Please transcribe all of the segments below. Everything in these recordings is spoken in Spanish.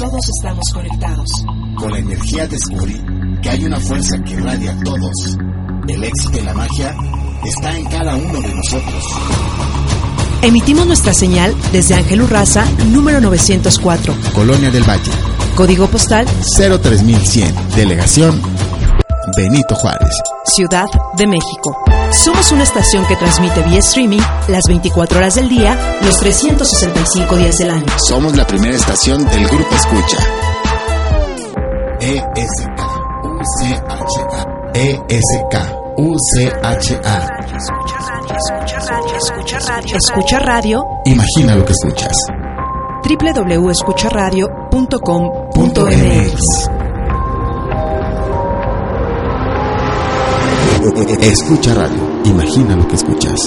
todos estamos conectados. Con la energía descubrí que hay una fuerza que irradia a todos. El éxito y la magia está en cada uno de nosotros. Emitimos nuestra señal desde Ángel Urraza, número 904. Colonia del Valle. Código postal 03100. Delegación Benito Juárez. Ciudad de México. Somos una estación que transmite vía streaming las 24 horas del día, los 365 días del año. Somos la primera estación del Grupo Escucha. ESK UCHA ESK UCHA Escucha radio. Imagina lo que escuchas. www.escucharadio.com.mx Escucha radio. Imagina lo que escuchas.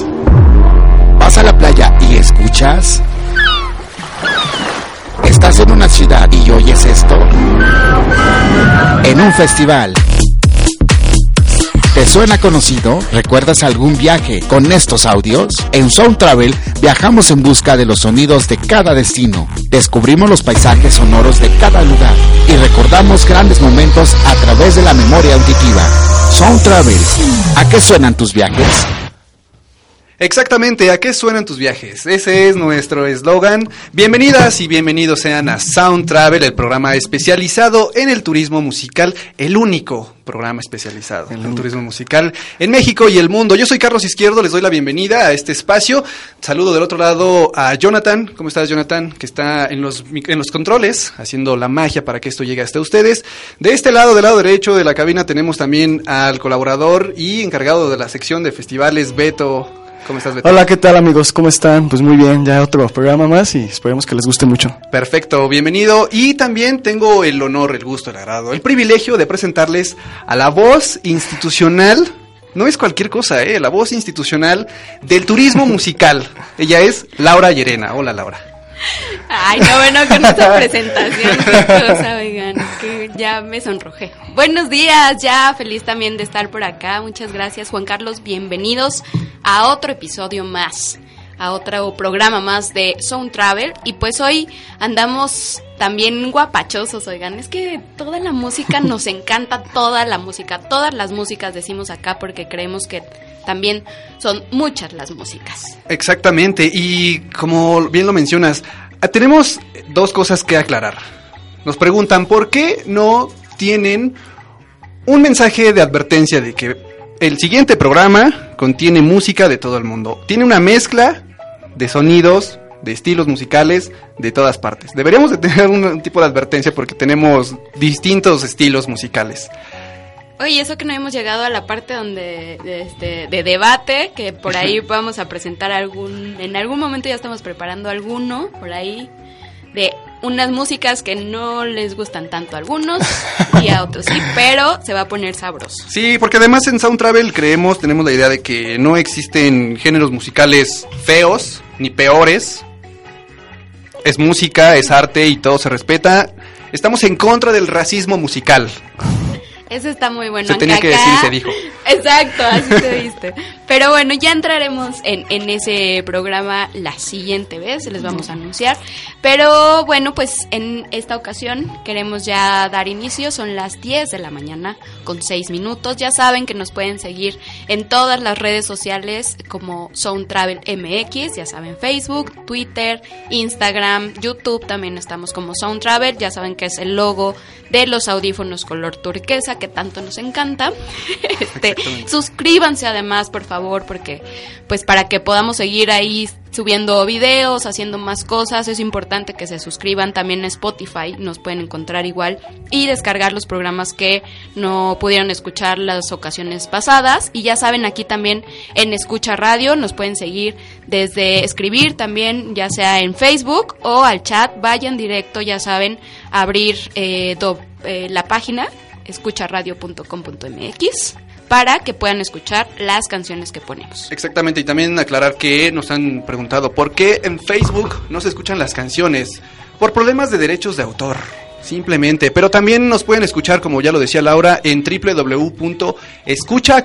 ¿Vas a la playa y escuchas? ¿Estás en una ciudad y oyes esto? En un festival. ¿Te suena conocido? ¿Recuerdas algún viaje con estos audios? En Sound Travel viajamos en busca de los sonidos de cada destino. Descubrimos los paisajes sonoros de cada lugar y recordamos grandes momentos a través de la memoria auditiva. Sound Travel. ¿A qué suenan tus viajes? Exactamente, ¿a qué suenan tus viajes? Ese es nuestro eslogan. Bienvenidas y bienvenidos sean a Sound Travel, el programa especializado en el turismo musical, el único programa especializado en el turismo musical en México y el mundo. Yo soy Carlos Izquierdo, les doy la bienvenida a este espacio. Saludo del otro lado a Jonathan. ¿Cómo estás, Jonathan? Que está en los, en los controles, haciendo la magia para que esto llegue hasta ustedes. De este lado, del lado derecho de la cabina, tenemos también al colaborador y encargado de la sección de festivales, Beto. ¿Cómo estás, Beto? Hola, ¿qué tal amigos? ¿Cómo están? Pues muy bien, ya otro programa más y esperemos que les guste mucho. Perfecto, bienvenido. Y también tengo el honor, el gusto, el agrado, el privilegio de presentarles a la voz institucional. No es cualquier cosa, ¿eh? La voz institucional del turismo musical. Ella es Laura Llerena. Hola, Laura. Ay, no, bueno, con esta presentación, qué cosa, oigan, ya me sonrojé. Buenos días, ya feliz también de estar por acá. Muchas gracias, Juan Carlos. Bienvenidos a otro episodio más, a otro programa más de Sound Travel. Y pues hoy andamos también guapachosos, oigan. Es que toda la música nos encanta, toda la música, todas las músicas decimos acá porque creemos que también son muchas las músicas. Exactamente, y como bien lo mencionas, tenemos dos cosas que aclarar. Nos preguntan por qué no tienen un mensaje de advertencia de que el siguiente programa contiene música de todo el mundo. Tiene una mezcla de sonidos, de estilos musicales de todas partes. Deberíamos de tener un tipo de advertencia porque tenemos distintos estilos musicales. Oye, eso que no hemos llegado a la parte donde de, este, de debate, que por ahí vamos a presentar algún, en algún momento ya estamos preparando alguno, por ahí, de unas músicas que no les gustan tanto a algunos y a otros sí, pero se va a poner sabroso. Sí, porque además en Sound Travel creemos, tenemos la idea de que no existen géneros musicales feos ni peores. Es música, es arte y todo se respeta. Estamos en contra del racismo musical. Eso está muy bueno. Se tenía que decir, se dijo. Exacto, así se viste. Pero bueno, ya entraremos en, en ese programa la siguiente vez, les vamos a anunciar. Pero bueno, pues en esta ocasión queremos ya dar inicio, son las 10 de la mañana con 6 minutos. Ya saben que nos pueden seguir en todas las redes sociales como Sound Travel MX, ya saben Facebook, Twitter, Instagram, YouTube, también estamos como Sound Travel, ya saben que es el logo de los audífonos color turquesa que tanto nos encanta. Este, suscríbanse además, por favor, porque pues para que podamos seguir ahí subiendo videos, haciendo más cosas, es importante que se suscriban también en Spotify, nos pueden encontrar igual y descargar los programas que no pudieron escuchar las ocasiones pasadas y ya saben aquí también en Escucha Radio nos pueden seguir desde escribir también ya sea en Facebook o al chat, vayan directo, ya saben, abrir eh, do- eh, la página escucharadio.com.mx para que puedan escuchar las canciones que ponemos. Exactamente, y también aclarar que nos han preguntado por qué en Facebook no se escuchan las canciones. Por problemas de derechos de autor, simplemente. Pero también nos pueden escuchar, como ya lo decía Laura, en www.escucha.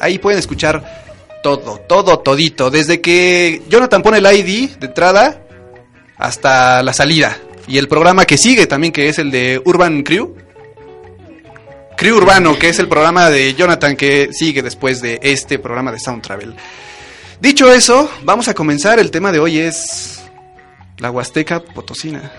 Ahí pueden escuchar todo, todo, todito. Desde que Jonathan pone el ID de entrada, hasta la salida. Y el programa que sigue también, que es el de Urban Crew. Crew Urbano, que es el programa de Jonathan que sigue después de este programa de Sound Travel. Dicho eso, vamos a comenzar. El tema de hoy es la Huasteca Potosina.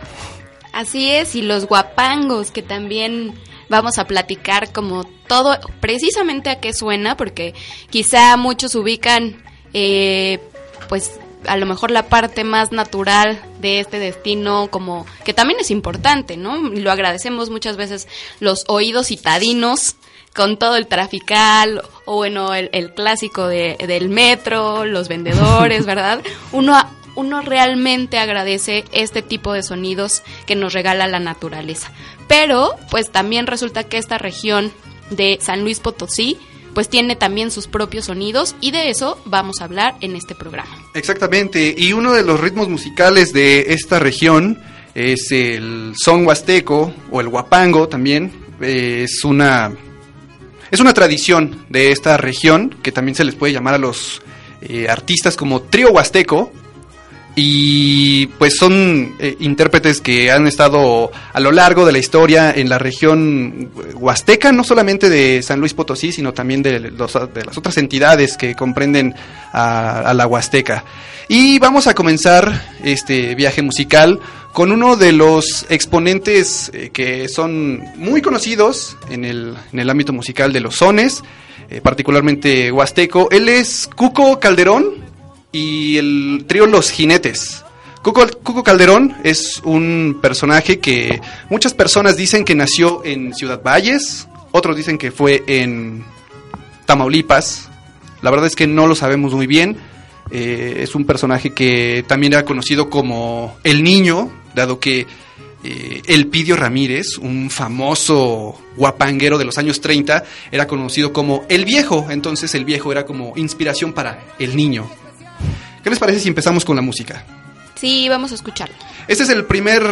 Así es, y los guapangos, que también vamos a platicar como todo, precisamente a qué suena, porque quizá muchos ubican, eh, pues a lo mejor la parte más natural de este destino, como que también es importante, ¿no? Y lo agradecemos muchas veces los oídos citadinos con todo el trafical o bueno, el, el clásico de, del metro, los vendedores, ¿verdad? Uno uno realmente agradece este tipo de sonidos que nos regala la naturaleza. Pero, pues también resulta que esta región de San Luis Potosí, pues tiene también sus propios sonidos y de eso vamos a hablar en este programa. Exactamente, y uno de los ritmos musicales de esta región es el son huasteco o el huapango también, es una es una tradición de esta región que también se les puede llamar a los eh, artistas como trío huasteco y pues son eh, intérpretes que han estado a lo largo de la historia en la región huasteca, no solamente de San Luis Potosí, sino también de, las otras entidades que comprenden a, a, la huasteca. Y vamos a comenzar este viaje musical con uno de los exponentes eh, que son muy conocidos en el, en el ámbito musical de los sones, eh, particularmente huasteco. Él es Cuco Calderón y el trío Los Jinetes. Cuco, Cuco, Calderón es un personaje que muchas personas dicen que nació en Ciudad Valles, otros dicen que fue en Tamaulipas. La verdad es que no lo sabemos muy bien. Eh, es un personaje que también era conocido como El Niño, dado que eh, Elpidio Ramírez, un famoso guapanguero de los años 30, era conocido como El Viejo. Entonces el viejo era como inspiración para El Niño. ¿Qué les parece si empezamos con la música? Sí, vamos a escucharlo. Este es el primer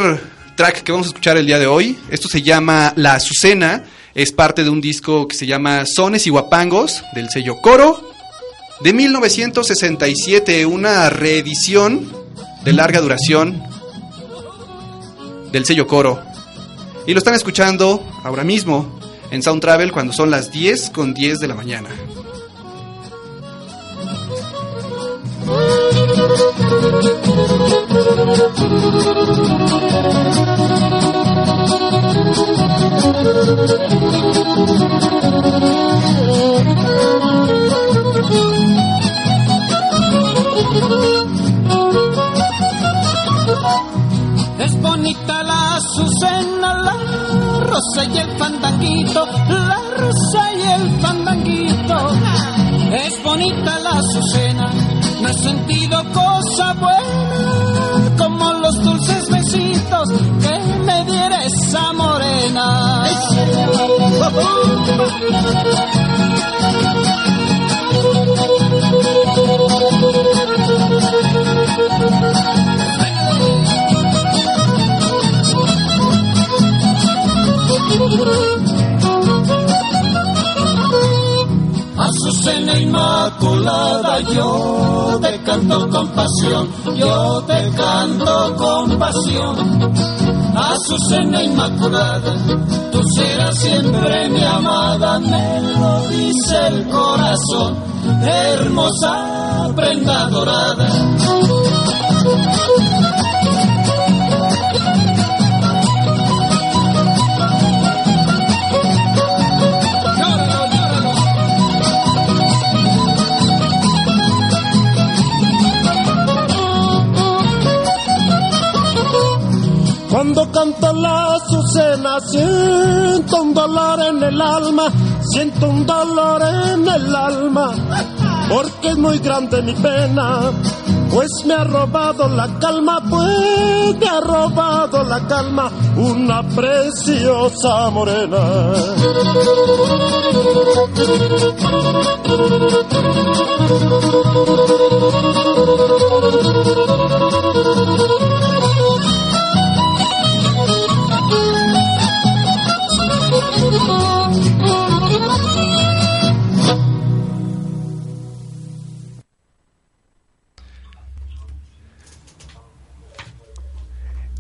track que vamos a escuchar el día de hoy. Esto se llama La Azucena. Es parte de un disco que se llama Sones y Guapangos del sello Coro de 1967, una reedición de larga duración del sello Coro. Y lo están escuchando ahora mismo en Sound Travel cuando son las 10 con 10 de la mañana. Es bonita la azucena, la rosa y el fandanguito, la rosa y el fandanguito. Es bonita la azucena, no he sentido cosa buena como los dulces besitos que me diera esa morena. Azucena Yo te canto con pasión, yo te canto con pasión. Azucena Inmaculada, tú serás siempre mi amada, me lo dice el corazón, hermosa prenda dorada. cena. Siento un dolor en el alma, siento un dolor en el alma, porque es muy grande mi pena. Pues me ha robado la calma, pues me ha robado la calma una preciosa morena.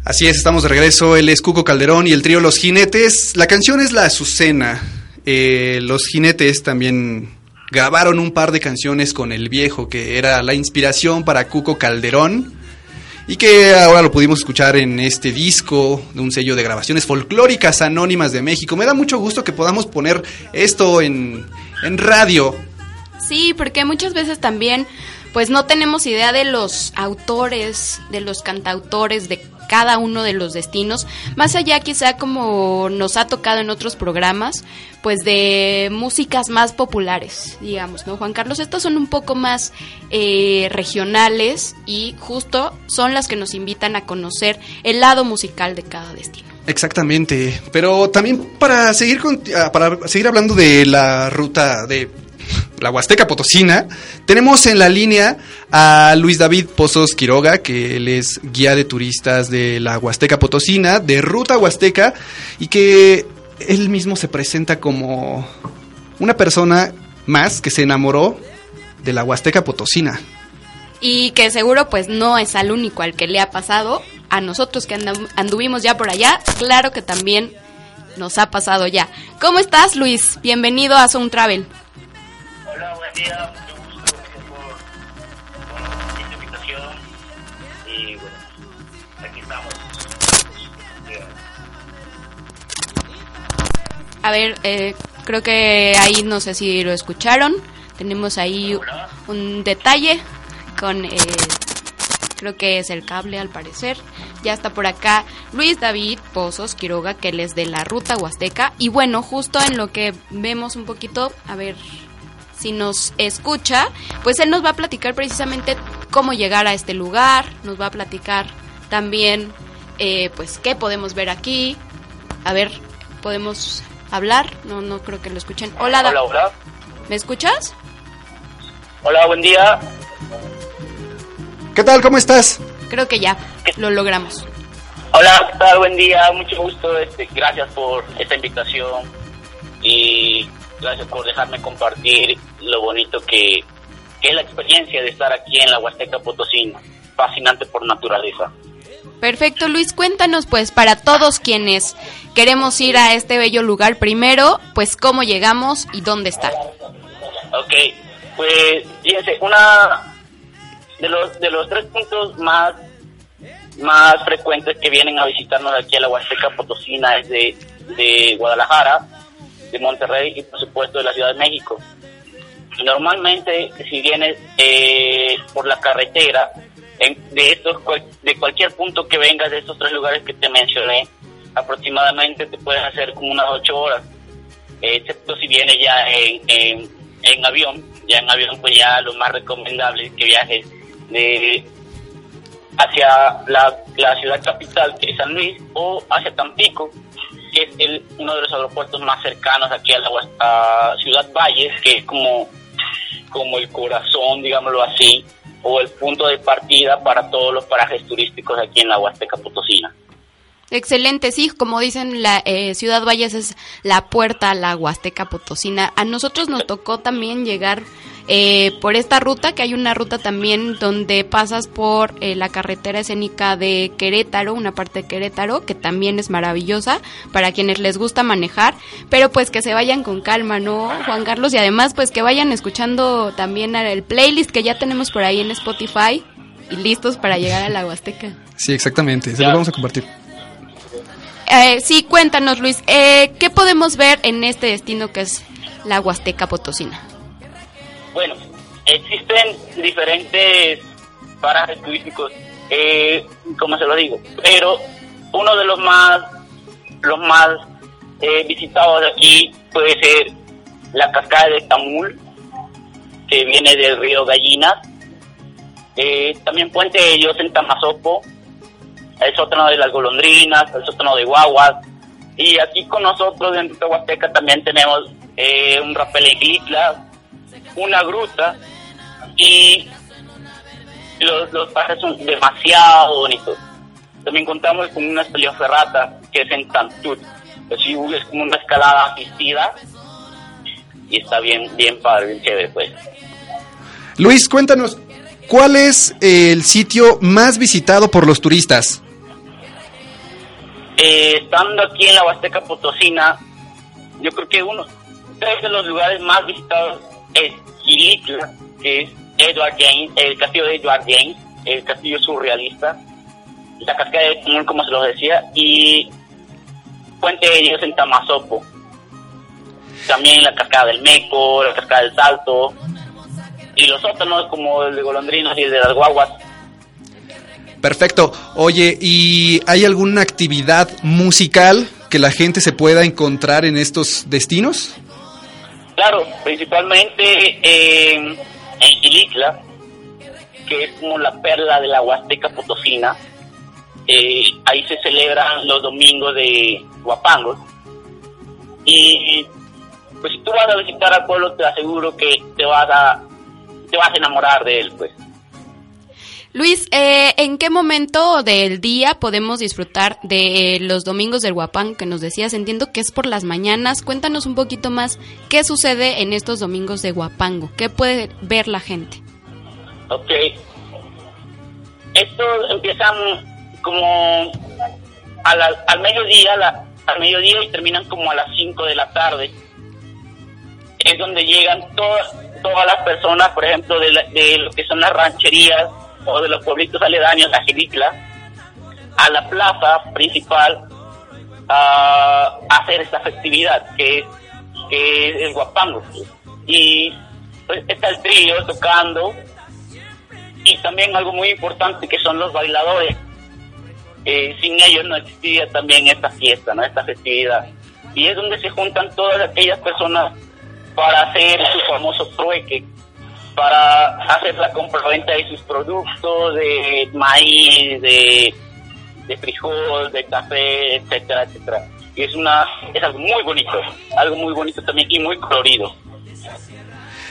Así es, estamos de regreso. Él es Cuco Calderón y el trío Los Jinetes. La canción es La Azucena. Eh, los Jinetes también grabaron un par de canciones con El Viejo, que era la inspiración para Cuco Calderón. Y que ahora lo pudimos escuchar en este disco de un sello de grabaciones folclóricas anónimas de México. Me da mucho gusto que podamos poner esto en, en radio. Sí, porque muchas veces también pues no tenemos idea de los autores, de los cantautores, de cada uno de los destinos, más allá quizá como nos ha tocado en otros programas, pues de músicas más populares, digamos, ¿no? Juan Carlos, estas son un poco más eh, regionales y justo son las que nos invitan a conocer el lado musical de cada destino. Exactamente, pero también para seguir con, ah, para seguir hablando de la ruta de la Huasteca Potosina, tenemos en la línea a Luis David Pozos Quiroga, que él es guía de turistas de la Huasteca Potosina, de Ruta Huasteca, y que él mismo se presenta como una persona más que se enamoró de la Huasteca Potosina. Y que seguro pues no es al único al que le ha pasado, a nosotros que anduvimos ya por allá, claro que también nos ha pasado ya. ¿Cómo estás Luis? Bienvenido a Sound Travel. Hola, buen día, mucho gusto, gracias por, esta invitación y bueno, aquí estamos. A ver, eh, creo que ahí no sé si lo escucharon, tenemos ahí un detalle con, eh, creo que es el cable al parecer. Ya está por acá Luis David Pozos Quiroga, que él es de la Ruta Huasteca. Y bueno, justo en lo que vemos un poquito, a ver, si nos escucha, pues él nos va a platicar precisamente cómo llegar a este lugar, nos va a platicar también, eh, pues, qué podemos ver aquí. A ver, ¿podemos hablar? No, no creo que lo escuchen. Hola, hola, hola. ¿Me escuchas? Hola, buen día. ¿Qué tal? ¿Cómo estás? Creo que ya lo logramos. Hola, ¿qué tal? Buen día, mucho gusto. Este, gracias por esta invitación y gracias por dejarme compartir lo bonito que, es la experiencia de estar aquí en la Huasteca Potosina, fascinante por naturaleza. Perfecto, Luis, cuéntanos pues para todos quienes queremos ir a este bello lugar primero, pues cómo llegamos y dónde está. Ok, pues fíjense, una de los, de los tres puntos más, más frecuentes que vienen a visitarnos aquí a la Huasteca Potosina es de, de Guadalajara, de Monterrey y por supuesto de la Ciudad de México. Normalmente, si vienes eh, por la carretera, de estos de cualquier punto que vengas de estos tres lugares que te mencioné, aproximadamente te puedes hacer como unas ocho horas, excepto si vienes ya en, en, avión, ya en avión pues ya lo más recomendable es que viajes de hacia la, la ciudad capital que es San Luis o hacia Tampico que es el, uno de los aeropuertos más cercanos aquí a la Ciudad Valles, que es como, como el corazón, digámoslo así, o el punto de partida para todos los parajes turísticos aquí en la Huasteca Potosina. Excelente, sí, como dicen, la eh, Ciudad Valles es la puerta a la Huasteca Potosina. A nosotros nos tocó también llegar eh, por esta ruta, que hay una ruta también donde pasas por eh, la carretera escénica de Querétaro, una parte de Querétaro, que también es maravillosa para quienes les gusta manejar, pero pues que se vayan con calma, ¿no, Juan Carlos? Y además, pues que vayan escuchando también el playlist que ya tenemos por ahí en Spotify y listos para llegar a la Huasteca. Sí, exactamente, se lo vamos a compartir. Eh, sí, cuéntanos, Luis, eh, ¿qué podemos ver en este destino que es la Huasteca Potosina? Bueno, existen diferentes parajes turísticos, eh, como se lo digo, pero uno de los más, los más eh, visitados aquí puede ser la cascada de Tamul, que viene del río Gallinas, también Puente de Dios en Tamazopo, el sótano de las golondrinas, el sótano de guaguas. Y aquí con nosotros en Huasteca también tenemos eh, un rapel en isla, una gruta y los, los pajes son demasiado bonitos. También contamos con una ferrata que es en Tantut. Así es como una escalada asistida y está bien, bien padre, bien chévere pues. Luis, cuéntanos, ¿cuál es el sitio más visitado por los turistas? eh, estando aquí en la Huasteca Potosina, yo creo que uno, tres de los lugares más visitados es Quilitla, que es Edward James, el castillo de Edward James, el castillo surrealista, la cascada de Tumul, como se los decía, y Puente de Dios en Tamazopo. También la cascada del Meco, la cascada del Salto, y los sótanos como el de Golondrinos y el de las Guaguas. Perfecto. Oye, ¿y hay alguna actividad musical que la gente se pueda encontrar en estos destinos? Claro, principalmente en, en Ilicla, que es como la perla de la Huasteca Potosina. Eh, ahí se celebran los domingos de Guapangos. Y pues si tú vas a visitar al pueblo, te aseguro que te vas a, te vas a enamorar de él, pues. Luis, eh, ¿en qué momento del día podemos disfrutar de los domingos del Guapán que nos decías? Entiendo que es por las mañanas. Cuéntanos un poquito más qué sucede en estos domingos de Guapango. ¿Qué puede ver la gente? Ok. Estos empiezan como a la- al mediodía, la- al mediodía y terminan como a las 5 de la tarde. Es donde llegan todas todas las personas, por ejemplo, de, la- de lo que son las rancherías o de los pueblitos aledaños a Gilitla, a la plaza principal a hacer esta festividad que es, que el guapango. Y pues, está el trío tocando y también algo muy importante que son los bailadores. Eh, sin ellos no existiría también esta fiesta, ¿no? esta festividad. Y es donde se juntan todas aquellas personas para hacer su famoso trueque, para hacer la compraventa de sus productos, de maíz, de, de frijol, de café, etcétera, etcétera. Y es una es algo muy bonito, algo muy bonito también y muy colorido.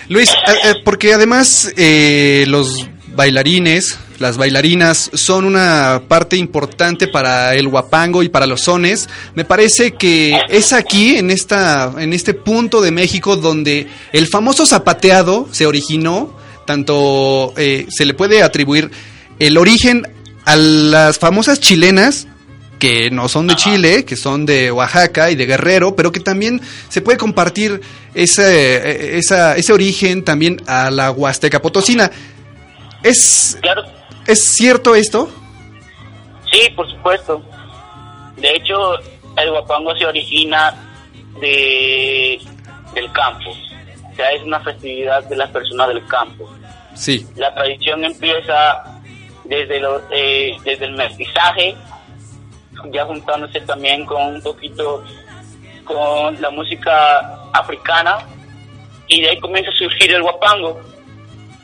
Luis, eh, eh, porque además eh, los bailarines, las bailarinas son una parte importante para el guapango y para los sones. Me parece que es aquí, en, esta, en este punto de México, donde el famoso zapateado se originó, tanto eh, se le puede atribuir el origen a las famosas chilenas, que no son de Chile, que son de Oaxaca y de Guerrero, pero que también se puede compartir ese, esa- ese origen también a la Huasteca Potosina. ¿Es, Claro, ¿Es cierto esto? Sí, por supuesto. De hecho, el guapango se origina de del campo. O sea, es una festividad de las personas del campo. Sí. La tradición empieza desde, lo- eh, desde el mestizaje, ya juntándose también con un poquito con la música africana, y de ahí comienza a surgir el guapango.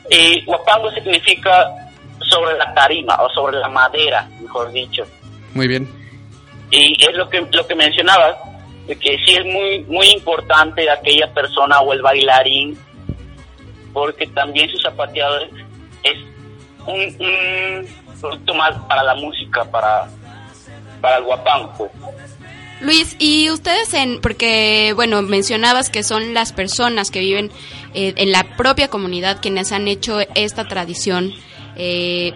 Eh, guapango significa sobre la tarima o sobre la madera, mejor dicho. Muy bien. Y es lo que lo que mencionabas, de que sí es muy muy importante aquella persona o el bailarín, porque también su zapateado es, es un, un producto más para la música, para, para el guapango. pues. Luis, y ustedes en, porque bueno, mencionabas que son las personas que viven eh, en la propia comunidad quienes han hecho esta tradición. Eh,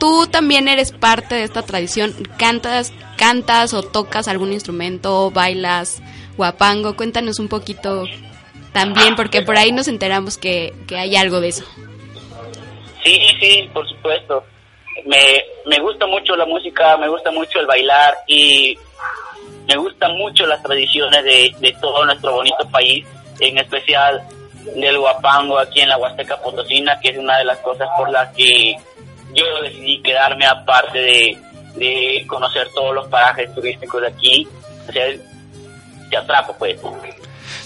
Tú también eres parte de esta tradición. ¿Cantas, cantas o tocas algún instrumento, bailas, guapango? Cuéntanos un poquito también, porque por ahí nos enteramos que, que hay algo de eso. Sí, sí, por supuesto. Me, me gusta mucho la música, me gusta mucho el bailar y me gustan mucho las tradiciones de, de todo nuestro bonito país, en especial del Huapango aquí en la Huasteca Potosina, que es una de las cosas por las que yo decidí quedarme aparte de, de conocer todos los parajes turísticos de aquí. O sea, te atrapo pues.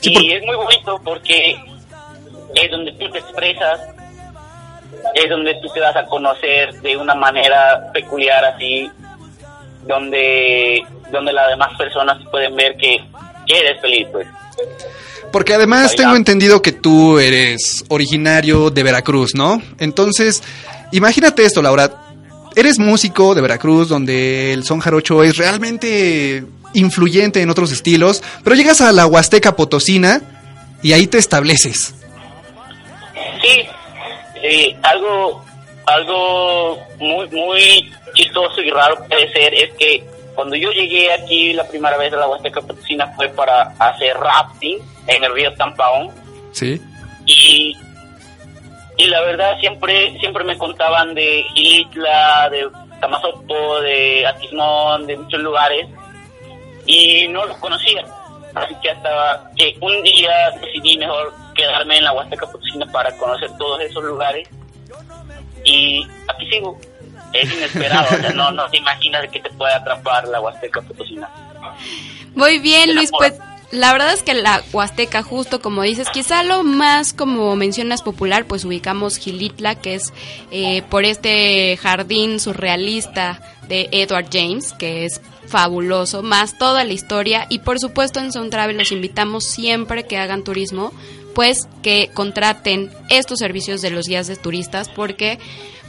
Sí, y por- es muy bonito porque es donde tú te expresas, es donde tú te das a conocer de una manera peculiar así, donde donde las demás personas pueden ver que, que eres feliz pues. Porque además tengo entendido que tú eres originario de Veracruz, ¿no? Entonces, imagínate esto, Laura. Eres músico de Veracruz, donde el son jarocho es realmente influyente en otros estilos, pero llegas a la Huasteca Potosina y ahí te estableces. Sí, algo algo muy muy chistoso y raro puede ser es que cuando yo llegué aquí la primera vez a la Huasteca Potosina fue para hacer rafting en el río Tampaón. Sí. Y, y la verdad siempre siempre me contaban de Gilitla, de Tamazopo, de Atismón, de muchos lugares y no los conocía. Así que hasta que un día decidí mejor quedarme en la Huasteca Potosina para conocer todos esos lugares y aquí sigo. Es inesperado, o sea, no, no te imaginas que te puede atrapar la Huasteca Potosina. Muy bien, Luis, pues la verdad es que la Huasteca, justo como dices, quizá lo más, como mencionas, popular, pues ubicamos Gilitla, que es eh, por este jardín surrealista de Edward James, que es fabuloso, más toda la historia. Y por supuesto en Sound Travel los invitamos siempre que hagan turismo, pues que contraten estos servicios de los guías de turistas, porque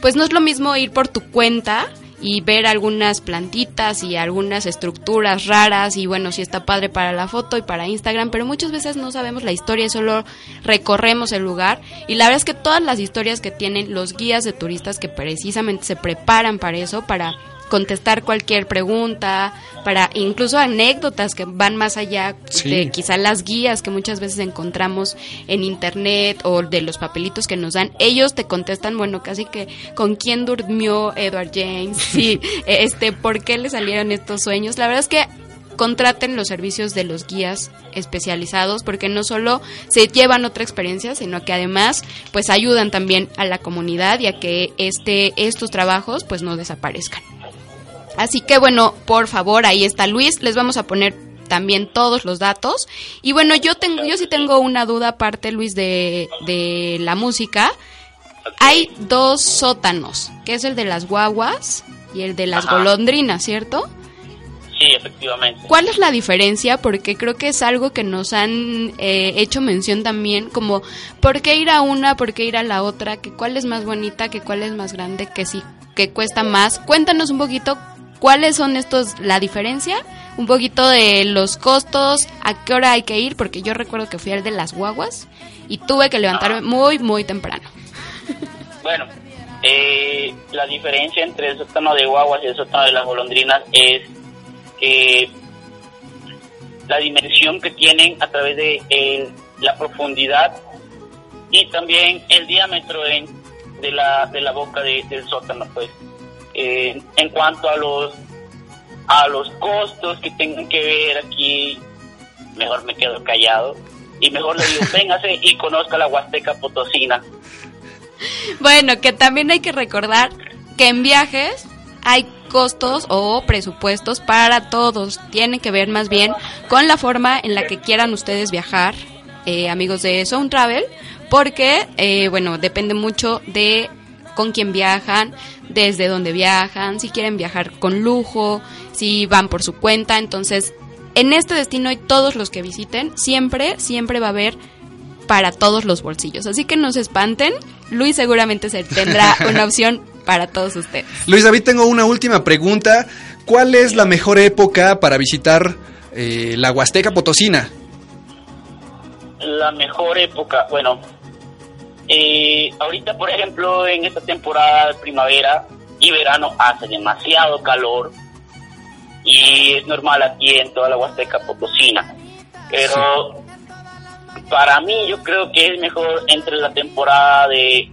pues no es lo mismo ir por tu cuenta y ver algunas plantitas y algunas estructuras raras y bueno, sí está padre para la foto y para Instagram, pero muchas veces no sabemos la historia, solo recorremos el lugar. Y la verdad es que todas las historias que tienen los guías de turistas que precisamente se preparan para eso, para contestar cualquier pregunta, para incluso anécdotas que van más allá Sí. de quizá las guías que muchas veces encontramos en internet o de los papelitos que nos dan, ellos te contestan, bueno, casi que con quién durmió Edward James, sí, este, por qué le salieron estos sueños. La verdad es que contraten los servicios de los guías especializados porque no solo se llevan otra experiencia, sino que además pues ayudan también a la comunidad y a que este estos trabajos pues no desaparezcan. Así que bueno, por favor, ahí está Luis, les vamos a poner también todos los datos. Y bueno, yo tengo yo sí tengo una duda aparte Luis de de la música. Hay dos sótanos, que es el de las guaguas y el de las Ajá. golondrinas, ¿cierto? Sí, efectivamente. ¿Cuál es la diferencia? Porque creo que es algo que nos han eh, hecho mención también, como ¿por qué ir a una, por qué ir a la otra? que ¿Cuál es más bonita, que cuál es más grande, que sí, que cuesta más? Cuéntanos un poquito cuáles son estos, la diferencia, un poquito de los costos, a qué hora hay que ir, porque yo recuerdo que fui al de las guaguas y tuve que levantarme muy, muy temprano. Bueno, eh, la diferencia entre el sótano de guaguas y el sótano de las golondrinas es que la dimensión que tienen a través de eh, la profundidad y también el diámetro en- de, la, de la boca de- del sótano, pues. Eh, en cuanto a los a los costos que tengan que ver aquí, mejor me quedo callado y mejor le digo, véngase y conozca la Huasteca Potosina. Bueno, que también hay que recordar que en viajes hay costos o presupuestos para todos. Tienen que ver más bien con la forma en la que quieran ustedes viajar, eh, amigos de Sound Travel, porque, eh, bueno, depende mucho de con quién viajan, desde dónde viajan, si quieren viajar con lujo, si van por su cuenta. Entonces, en este destino y todos los que visiten, siempre, siempre va a haber para todos los bolsillos. Así que no se espanten, Luis seguramente se tendrá una opción para todos ustedes. Luis David, tengo una última pregunta. ¿Cuál es la mejor época para visitar eh, la Huasteca Potosina? la mejor época, bueno, eh, ahorita por ejemplo en esta temporada de primavera y verano hace demasiado calor y es normal aquí en toda la Huasteca Potosina, pero para mí yo creo que es mejor entre la temporada de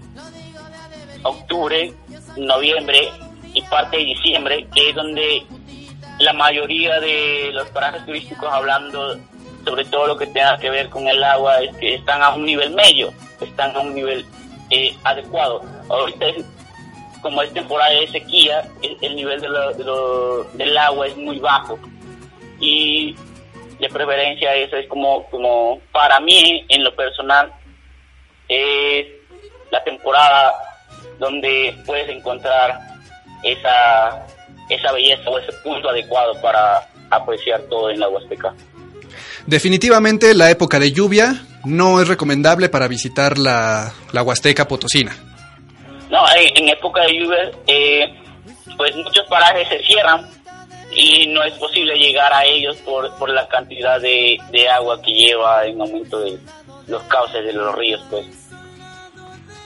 octubre, noviembre y parte de diciembre, que es donde la mayoría de los parajes turísticos hablando sobre todo lo que tenga que ver con el agua es que están a un nivel medio, están a un nivel eh, adecuado. Ahorita como es temporada de sequía, el, el nivel de lo- de lo- del agua es muy bajo y de preferencia eso es como como para mí en lo personal es la temporada donde puedes encontrar esa esa belleza o ese punto adecuado para apreciar todo en la Huasteca. Definitivamente la época de lluvia no es recomendable para visitar la, la Huasteca Potosina. No, en, en época de lluvia, eh, pues muchos parajes se cierran y no es posible llegar a ellos por, por la cantidad de, de agua que lleva en aumento de los cauces de los ríos, pues.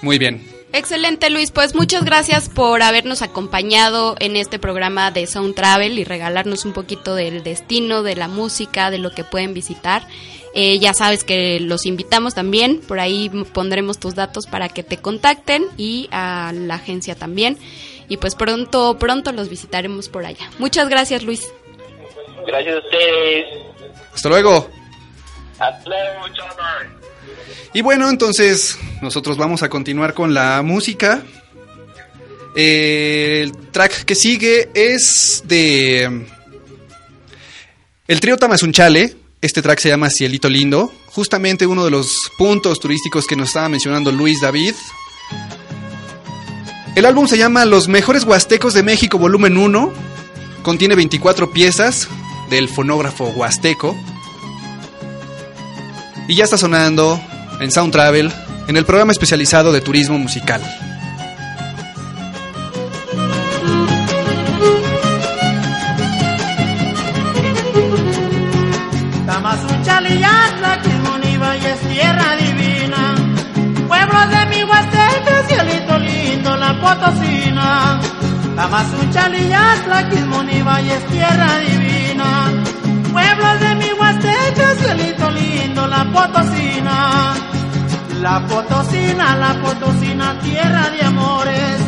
Muy bien. Excelente Luis, pues muchas gracias por habernos acompañado en este programa de Sound Travel y regalarnos un poquito del destino, de la música, de lo que pueden visitar. Eh, ya sabes que los invitamos también, por ahí pondremos tus datos para que te contacten y a la agencia también. Y pues pronto, pronto los visitaremos por allá. Muchas gracias Luis. Gracias a ustedes. Hasta luego. Hasta luego. Y bueno, entonces nosotros vamos a continuar con la música. Eh, el track que sigue es de el trío Tamazunchale. Este track se llama Cielito Lindo. Justamente uno de los puntos turísticos que nos estaba mencionando Luis David. El álbum se llama Los mejores huastecos de México, volumen 1. Contiene 24 piezas del fonógrafo huasteco. Y ya está sonando en Sound Travel, en el programa especializado de turismo musical. Potosina. Quismoniva y es tierra divina. Pueblo de mi Cielito lindo, la Potosina. La Potosina, la Potosina, tierra de amores.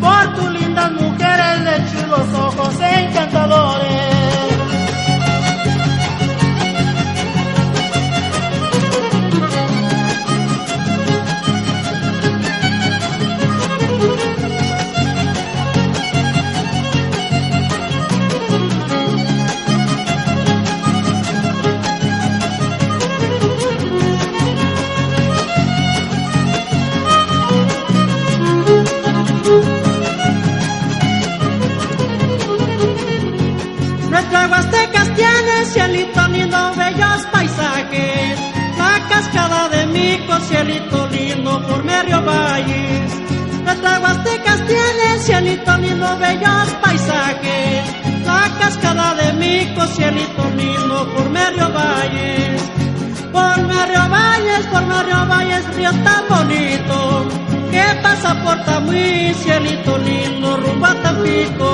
Por tus lindas mujeres de chulos ojos encantadores. Cielito lindo, bellos paisajes. La cascada de Mico, cielito lindo, por medio valles. Nuestra Huastecas tiene cielito lindo, bellos paisajes. La cascada de Mico, cielito lindo, por medio valles. Por medio valles, por medio valles, río tan bonito. Que pasa por cielito lindo, rumbo a Tampico.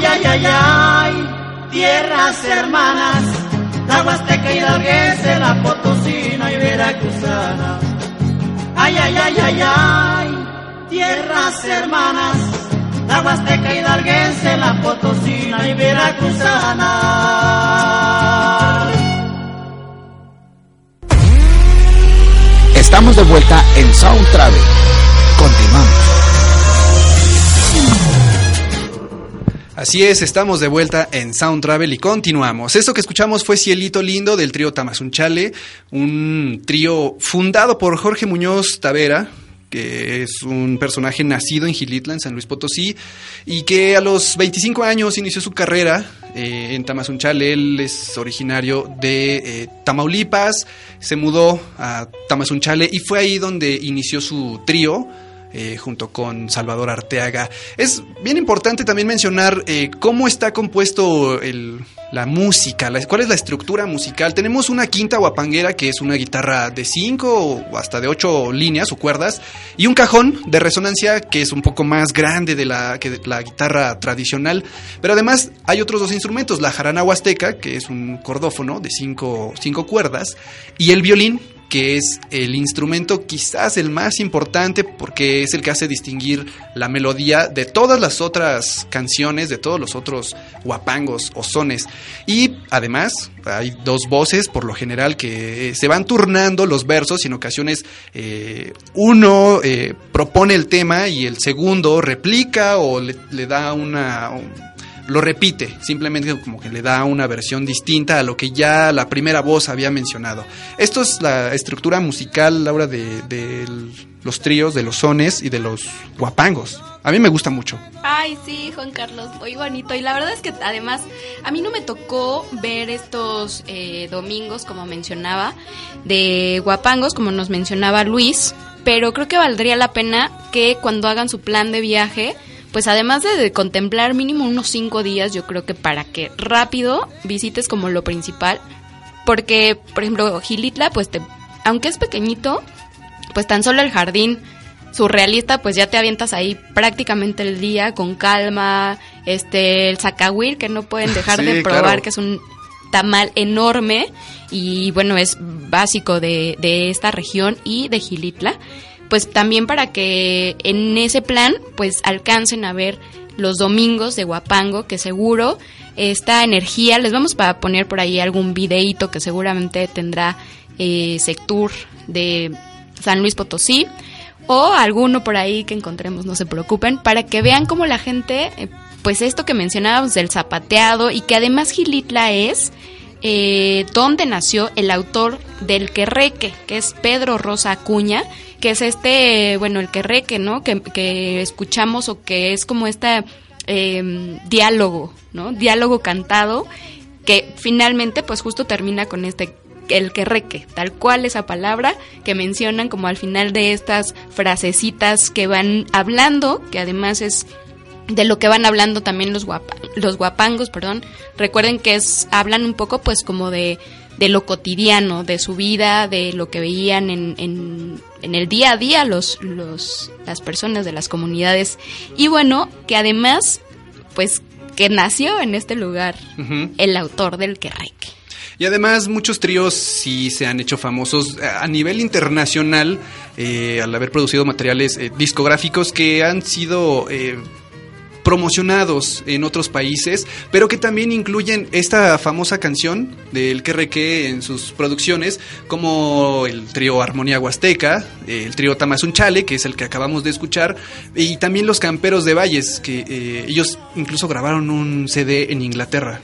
Ay, ay, ay, ay, tierras hermanas, la huasteca hidalguense, la potosina y veracruzana. Ay, ay, ay, ay, ay, tierras hermanas, la huasteca hidalguense, la potosina y veracruzana. Estamos de vuelta en Sound Travel. Continuamos. Así es, estamos de vuelta en Sound Travel y continuamos. Esto que escuchamos fue Cielito Lindo del trío Tamazunchale, un trío fundado por Jorge Muñoz Tavera, que es un personaje nacido en Gilitla, San Luis Potosí, y que a los 25 años inició su carrera eh, en Tamazunchale. Él es originario de eh, Tamaulipas, se mudó a Tamazunchale y fue ahí donde inició su trío eh, junto con Salvador Arteaga. Es bien importante también mencionar eh, cómo está compuesto el, la música, cuál es la estructura musical. Tenemos una quinta guapanguera que es una guitarra de cinco o hasta de ocho líneas o cuerdas y un cajón de resonancia que es un poco más grande de la, que la guitarra tradicional. Pero además hay otros dos instrumentos, la jarana huasteca, que es un cordófono de cinco, cinco cuerdas, y el violín, que es el instrumento quizás el más importante porque es el que hace distinguir la melodía de todas las otras canciones, de todos los otros guapangos o sones. Y además hay dos voces por lo general que eh, se van turnando los versos y en ocasiones eh, uno eh, propone el tema y el segundo replica o le, le da una lo repite, simplemente como que le da una versión distinta a lo que ya la primera voz había mencionado. Esto es la estructura musical, Laura, de, de los tríos, de los sones y de los guapangos. A mí me gusta mucho. Ay, sí, Juan Carlos, muy bonito. Y la verdad es que además a mí no me tocó ver estos eh, domingos, como mencionaba, de guapangos, como nos mencionaba Luis, pero creo que valdría la pena que cuando hagan su plan de viaje, pues además de, contemplar mínimo unos cinco días, yo creo que para que rápido visites como lo principal, porque, por ejemplo, Gilitla, pues te, aunque es pequeñito, pues tan solo el jardín surrealista, pues ya te avientas ahí prácticamente el día con calma, este, el zacahuir que no pueden dejar de probar, que es un tamal enorme y bueno, es básico de, de esta región y de Gilitla pues también para que en ese plan pues alcancen a ver los domingos de Guapango, que seguro esta energía, les vamos a poner por ahí algún videíto que seguramente tendrá eh, Sectur de San Luis Potosí o alguno por ahí que encontremos, no se preocupen, para que vean cómo la gente, eh, pues esto que mencionábamos del zapateado y que además Gilitla es eh, donde nació el autor del Querreque, que es Pedro Rosa Acuña, que es este, bueno, el Querreque, ¿no? Que, que escuchamos o que es como este diálogo, ¿no? Diálogo cantado, que finalmente pues justo termina con este el querreque, tal cual esa palabra que mencionan como al final de estas frasecitas que van hablando, que además es de lo que van hablando también los, los guapangos, perdón. Recuerden que es hablan un poco pues como de, de lo cotidiano, de su vida, de lo que veían en, en, en, el día a día los, los, las personas de las comunidades. Y bueno, que además, pues que nació en este lugar el autor del Querreque. Y además muchos tríos sí se han hecho famosos a nivel internacional eh, al haber producido materiales eh, discográficos que han sido eh, promocionados en otros países, pero que también incluyen esta famosa canción del que en sus producciones, como el trío Armonía Huasteca, el trío Tamazunchale, que es el que acabamos de escuchar, y también los Camperos de Valles, que eh, ellos incluso grabaron un CD en Inglaterra.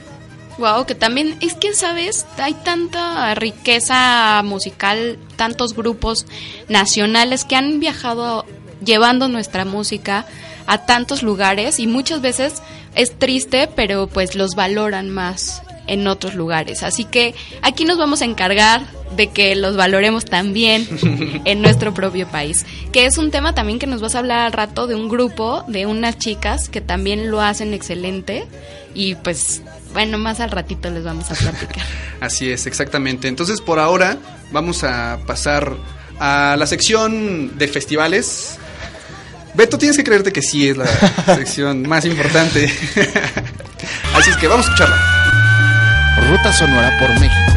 Wow, que también es que, ¿sabes? Hay tanta riqueza musical, tantos grupos nacionales que han viajado llevando nuestra música a tantos lugares y muchas veces es triste, pero pues los valoran más en otros lugares. Así que aquí nos vamos a encargar de que los valoremos también en nuestro propio país. Que es un tema también que nos vas a hablar al rato de un grupo de unas chicas que también lo hacen excelente y pues bueno, más al ratito les vamos a platicar. Así es, exactamente. Entonces por ahora vamos a pasar a la sección de festivales Beto, tienes que creerte que sí es la sección más importante. Así es que vamos a escucharla. Ruta Sonora por México.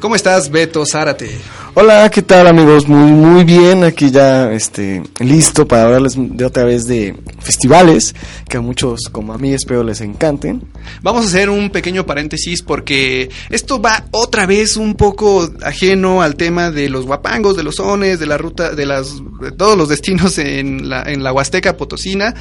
¿Cómo estás, Beto Zárate? Hola, ¿qué tal amigos? Muy muy bien, aquí ya este listo para hablarles de otra vez de festivales que a muchos como a mí espero les encanten. Vamos a hacer un pequeño paréntesis porque esto va otra vez un poco ajeno al tema de los guapangos, de los sones, de la ruta, de las de todos los destinos en la, en la Huasteca Potosina.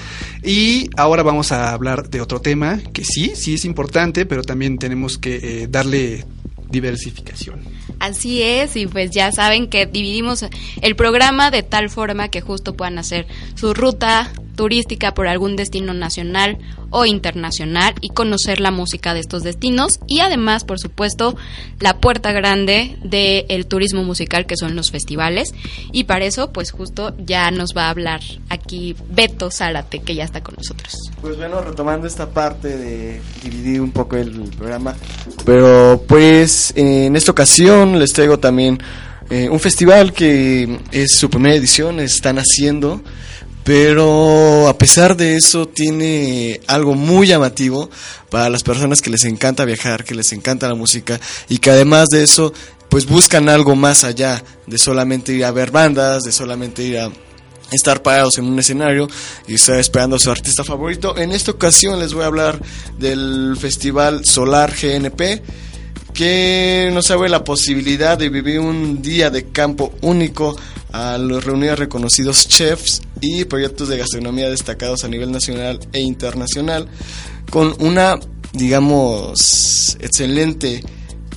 Y ahora vamos a hablar de otro tema que sí, sí es importante, pero también tenemos que eh, darle diversificación. Así es, y pues ya saben que dividimos el programa de tal forma que justo puedan hacer su ruta turística por algún destino nacional o internacional y conocer la música de estos destinos y además, por supuesto, la puerta grande del turismo musical que son los festivales y para eso, pues justo ya nos va a hablar aquí Beto Zárate que ya está con nosotros. Pues bueno, retomando esta parte de dividir un poco el programa, pero pues en esta ocasión les traigo también eh, un festival que es su primera edición, están haciendo pero a pesar de eso tiene algo muy llamativo para las personas que les encanta viajar, que les encanta la música y que además de eso pues buscan algo más allá de solamente ir a ver bandas, de solamente ir a estar parados en un escenario y estar esperando a su artista favorito. En esta ocasión les voy a hablar del festival Solar GNP que nos abre la posibilidad de vivir un día de campo único a los reunir reconocidos chefs y proyectos de gastronomía destacados a nivel nacional e internacional con una, digamos, excelente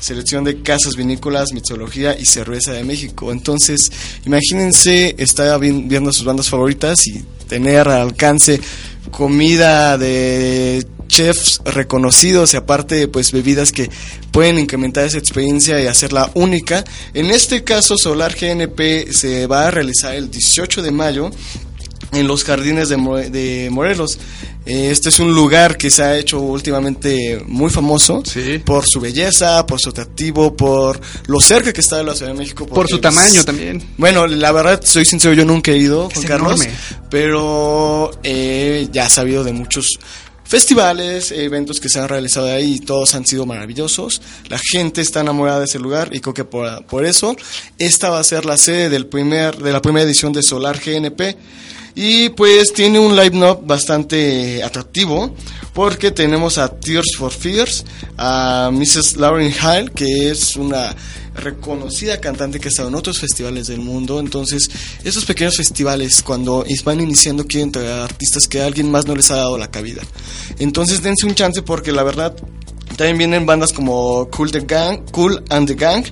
selección de casas vinícolas, mitología y cerveza de México. Entonces, imagínense estar viendo sus bandas favoritas y tener al alcance comida de chefs reconocidos y aparte pues bebidas que pueden incrementar esa experiencia y hacerla única. En este caso Solar GNP se va a realizar el 18 de mayo en los jardines de, de Morelos. Eh, este es un lugar que se ha hecho últimamente muy famoso por su belleza, por su atractivo, por lo cerca que está de la Ciudad de México. Por su tamaño también. Bueno, la verdad, soy sincero, yo nunca he ido, Juan Carlos, pero eh, ya he sabido de muchos festivales, eventos que se han realizado ahí y todos han sido maravillosos. La gente está enamorada de ese lugar y creo que por, por eso esta va a ser la sede del primer, de la primera edición de Solar GNP. Y pues tiene un line-up bastante atractivo porque tenemos a Tears for Fears, a Mrs. Lauren Hill, que es una reconocida cantante que ha estado en otros festivales del mundo. Entonces, esos pequeños festivales, cuando van iniciando, quieren traer artistas que alguien más no les ha dado la cabida. Entonces, dense un chance porque la verdad también vienen bandas como Cool, the Gang, cool and the Gang,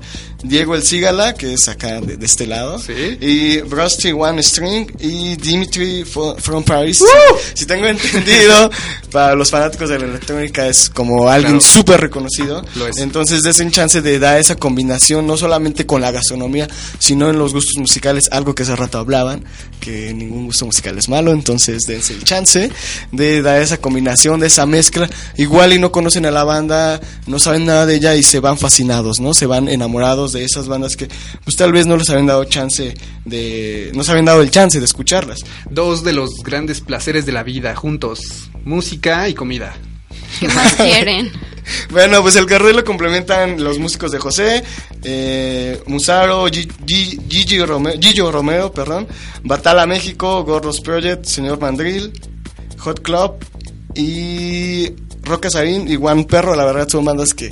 Diego El Cigala, que es acá de, este lado, y Rusty One String y Dimitri from Paris. Si tengo entendido, para los fanáticos de la electrónica es como alguien súper reconocido. Entonces, des un chance de dar esa combinación, no solamente con la gastronomía, sino en los gustos musicales, algo que hace rato hablaban, que ningún gusto musical es malo. Entonces, dense el chance de dar esa combinación, de esa mezcla. Igual y no conocen a la banda, no saben nada de ella y se van fascinados, ¿no? Se van enamorados de esas bandas que pues tal vez no les habían dado chance de no se habían dado el chance de escucharlas. Dos de los grandes placeres de la vida juntos, música y comida. ¿Qué más quieren? bueno, pues el carril lo complementan los músicos de José, eh, Musaro, Gigi, Romero, Romero, perdón, Batala México, Gordos Project, Señor Mandril, Hot Club y Roca Sarín y Juan Perro, la verdad son bandas que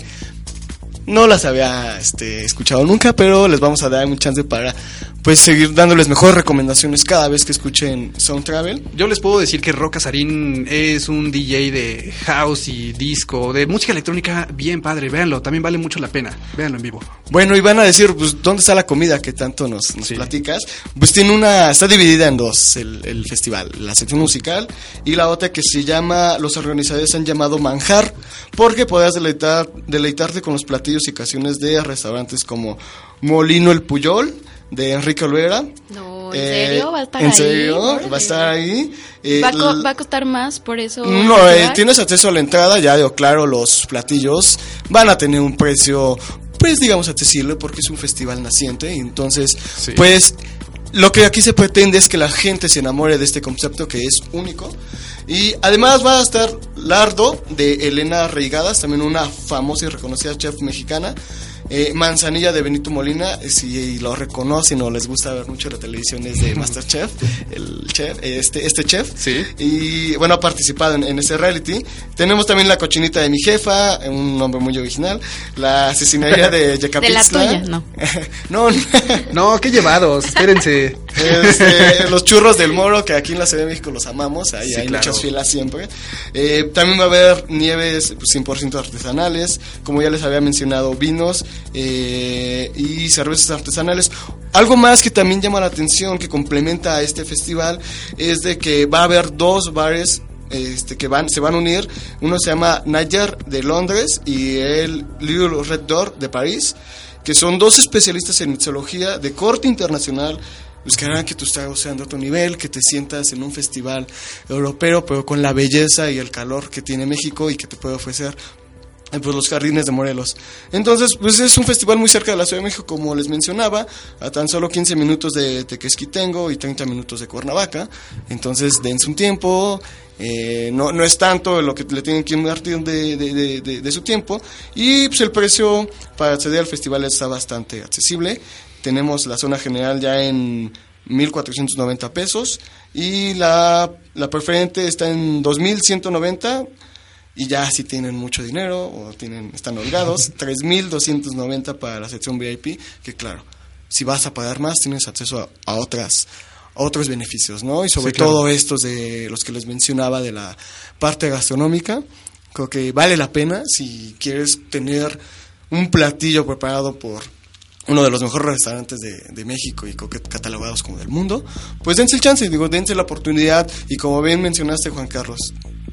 no las había este, escuchado nunca, pero les vamos a dar un chance para pues seguir dándoles mejores recomendaciones cada vez que escuchen Sound Travel. Yo les puedo decir que Roca Sarín es un DJ de house y disco, de música electrónica bien padre, véanlo, también vale mucho la pena, véanlo en vivo. Bueno, y van a decir, pues, ¿dónde está la comida que tanto nos, nos platicas? Pues tiene una, está dividida en dos el, el, festival, la sección musical y la otra que se llama, los organizadores han llamado Manjar, porque podrás deleitar, deleitarte con los platillos y canciones de restaurantes como Molino el Puyol, de Enrique Olvera. No, ¿en serio? ¿Va a estar ¿En ahí? serio? ¿Va a estar ahí? Eh, ¿Va, a ¿Va, a costar más por eso? No, eh, tienes acceso a la entrada, ya digo, claro, los platillos van a tener un precio, pues digamos, accesible porque es un festival naciente, y entonces, sí. pues... Lo que aquí se pretende es que la gente se enamore de este concepto que es único y además va a estar lardo de Elena Reigadas, también una famosa y reconocida chef mexicana. Eh, Manzanilla de Benito Molina, eh, si lo reconocen o les gusta ver mucho la televisión es de Masterchef, el chef, este, este chef. Sí. Y bueno, ha participado en, en ese reality. Tenemos también la cochinita de mi jefa, un nombre muy original. La asesinaría de Yecapitzla. De la tuya, no. no, No, qué llevados, espérense. este, los churros del Moro, que aquí en la Ciudad de México los amamos, ahí Sí, hay claro. muchas filas siempre. Eh, también va a haber nieves pues, 100% artesanales, como ya les había mencionado, vinos eh, y cervezas artesanales. Algo más que también llama la atención, que complementa a este festival, es de que va a haber dos bares este, que se van a unir. Uno se llama Nayer de Londres y el Little Red Door de París, que son dos especialistas en mixología de corte internacional. Buscarán que tus tragos sean de otro nivel, que te sientas en un festival europeo, pero con la belleza y el calor que tiene México y que te puede ofrecer pues los jardines de Morelos. Entonces, pues es un festival muy cerca de la Ciudad de México, como les mencionaba, a tan solo 15 minutos de Tequesquitengo y 30 minutos de Cuernavaca. Entonces, dense un tiempo, eh, no, no es tanto lo que le tienen que invertir de, de- de- su tiempo. Y pues el precio para acceder al festival está bastante accesible. Tenemos la zona general ya en 1.490 pesos y la, la preferente está en 2.190 y ya si tienen mucho dinero o tienen están holgados, 3.290 para la sección VIP, que claro, si vas a pagar más tienes acceso a, a otras a otros beneficios, ¿no? Y sobre Sí, claro. todo estos de los que les mencionaba de la parte gastronómica, creo que vale la pena si quieres tener un platillo preparado por uno de los mejores restaurantes de, de México y creo que catalogados como del mundo, pues dense el chance, digo, dense la oportunidad y como bien mencionaste Juan Carlos,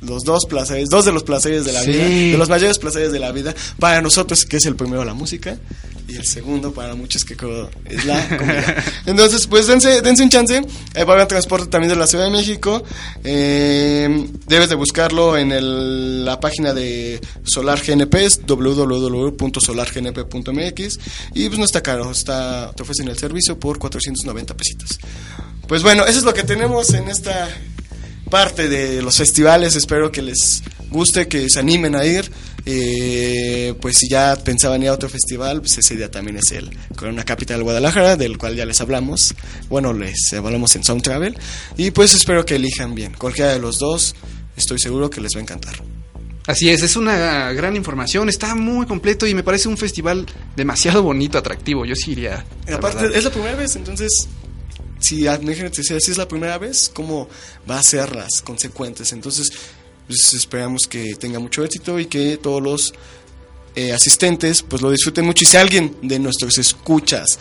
los dos placeres, dos de los placeres de la Sí. vida, de los mayores placeres de la vida, para nosotros que es el primero la música y el segundo para muchos que creo es la comida. Entonces, pues dense, dense un chance, eh, va a haber transporte también de la Ciudad de México, eh, debes de buscarlo en el- la página de Solar GNP, es www.solargnp.mx y pues no está caro, está, te ofrecen el servicio por 490 pesitos. Pues bueno, eso es lo que tenemos en esta parte de los festivales. Espero que les guste, que se animen a ir. Eh, pues si ya pensaban ir a otro festival, pues ese día también es el Corona Capital Guadalajara, del cual ya les hablamos. Bueno, les hablamos en Sound Travel. Y pues espero que elijan bien. Cualquiera de los dos, estoy seguro que les va a encantar. Así es, es una gran información, está muy completo y me parece un festival demasiado bonito, atractivo. Yo sí iría. La aparte, es la primera vez, entonces, si, si es la primera vez, ¿cómo va a ser las consecuentes? Entonces, pues esperamos que tenga mucho éxito y que todos los eh, asistentes pues lo disfruten mucho. Y si alguien de nuestros escuchas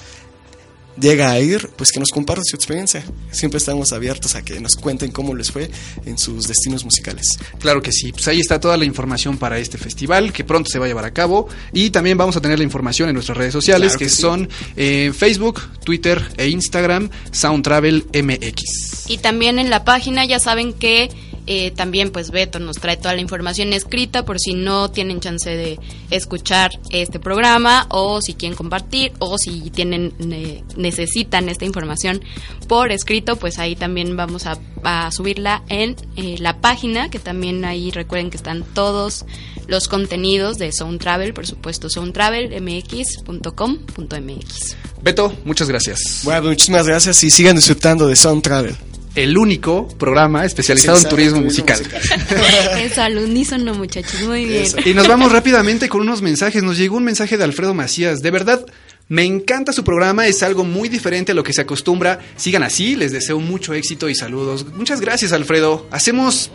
llega a ir, pues que nos comparta su experiencia. Siempre estamos abiertos a que nos cuenten cómo les fue en sus destinos musicales. Claro que sí, pues ahí está toda la información para este festival que pronto se va a llevar a cabo y también vamos a tener la información en nuestras redes sociales Claro que, que sí. son eh, Facebook, Twitter e Instagram, Sound Travel MX. Y también en la página ya saben que eh, también pues Beto nos trae toda la información escrita por si no tienen chance de escuchar este programa o si quieren compartir o si tienen eh, necesitan esta información por escrito pues ahí también vamos a, a subirla en eh, la página que también ahí recuerden que están todos los contenidos de Sound Travel por supuesto soundtravelmx.com.mx Beto, muchas gracias. Bueno, muchísimas gracias y sigan disfrutando de Sound Travel. El único programa especializado en turismo, musical. Eso al unísono muchachos muy bien Eso. Y nos vamos rápidamente con unos mensajes. Nos llegó un mensaje de Alfredo Macías. De verdad, me encanta su programa. Es algo muy diferente a lo que se acostumbra. Sigan así. Les deseo mucho éxito y saludos. Muchas gracias, Alfredo. Hacemos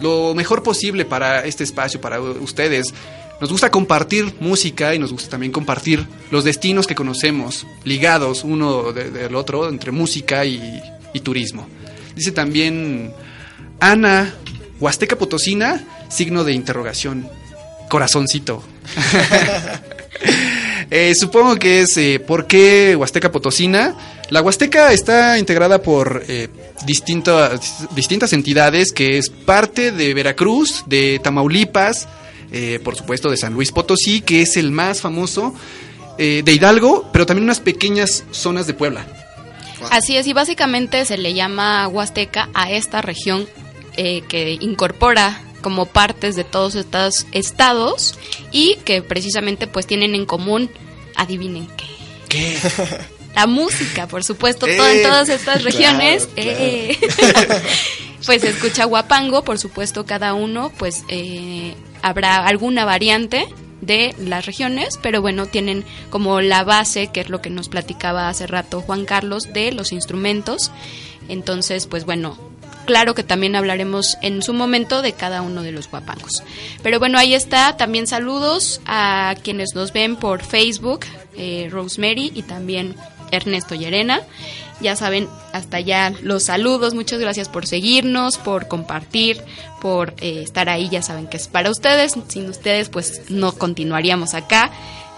lo mejor posible para este espacio, para ustedes. Nos gusta compartir música y nos gusta también compartir los destinos que conocemos, ligados uno de- del otro entre música y, y turismo. Dice también Ana, Huasteca Potosina, signo de interrogación, corazoncito. Eh, supongo que es eh, ¿por qué Huasteca Potosina? La Huasteca está integrada por eh, distintas, entidades que es parte de Veracruz, de Tamaulipas, eh, por supuesto de San Luis Potosí, que es el más famoso, de Hidalgo, pero también unas pequeñas zonas de Puebla. Así es, y básicamente se le llama Huasteca a esta región eh, que incorpora como partes de todos estos estados y que precisamente pues tienen en común, adivinen qué. ¿Qué? La música, por supuesto, Eh, todo en todas estas regiones. claro. eh, pues se escucha guapango, por supuesto, cada uno, pues eh, habrá alguna variante de las regiones, pero bueno, tienen como la base, que es lo que nos platicaba hace rato Juan Carlos, de los instrumentos. Entonces, pues bueno, claro que también hablaremos en su momento de cada uno de los guapangos. Pero bueno, ahí está. También saludos a quienes nos ven por Facebook, eh, Rosemary y también Ernesto Llerena. Ya saben, hasta allá los saludos. Muchas gracias por seguirnos, por compartir, por eh, estar ahí. Ya saben que es para ustedes. Sin ustedes, pues no continuaríamos acá.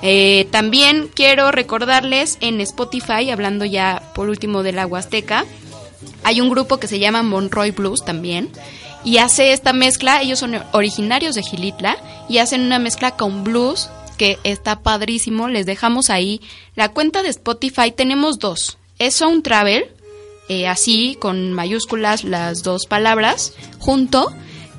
Eh, también quiero recordarles en Spotify, hablando ya por último de la Huasteca, hay un grupo que se llama Monroy Blues también y hace esta mezcla, ellos son originarios de Gilitla y hacen una mezcla con blues que está padrísimo, les dejamos ahí la cuenta de Spotify, tenemos dos, es Sound Travel, eh, así con mayúsculas las dos palabras junto,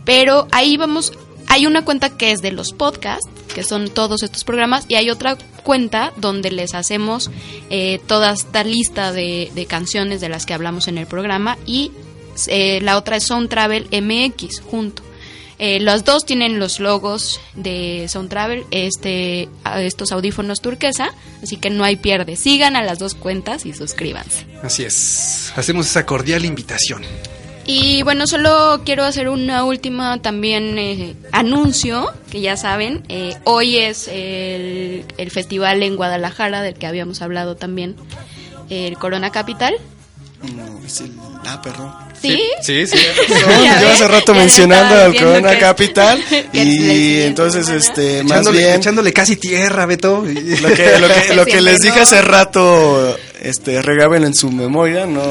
pero ahí vamos, hay una cuenta que es de los podcasts, que son todos estos programas, y hay otra cuenta donde les hacemos eh, toda esta lista de, de canciones de las que hablamos en el programa, y eh, la otra es Sound Travel MX junto. Eh, los dos tienen los logos de Sound Travel, este, estos audífonos turquesa, así que no hay pierde. Sigan a las dos cuentas y suscríbanse. Así es. Hacemos esa cordial invitación. Y bueno, solo quiero hacer una última también eh, anuncio, que ya saben, eh, hoy es el, el festival en Guadalajara del que habíamos hablado también, el Corona Capital. No, es el... Ah, perdón. ¿Sí? Sí, sí. Yo hace rato mencionando al Corona que- Capital y entonces este más echándole, bien echándole casi tierra, Beto. lo que lo que, lo que les dije hace rato este regraben en su memoria no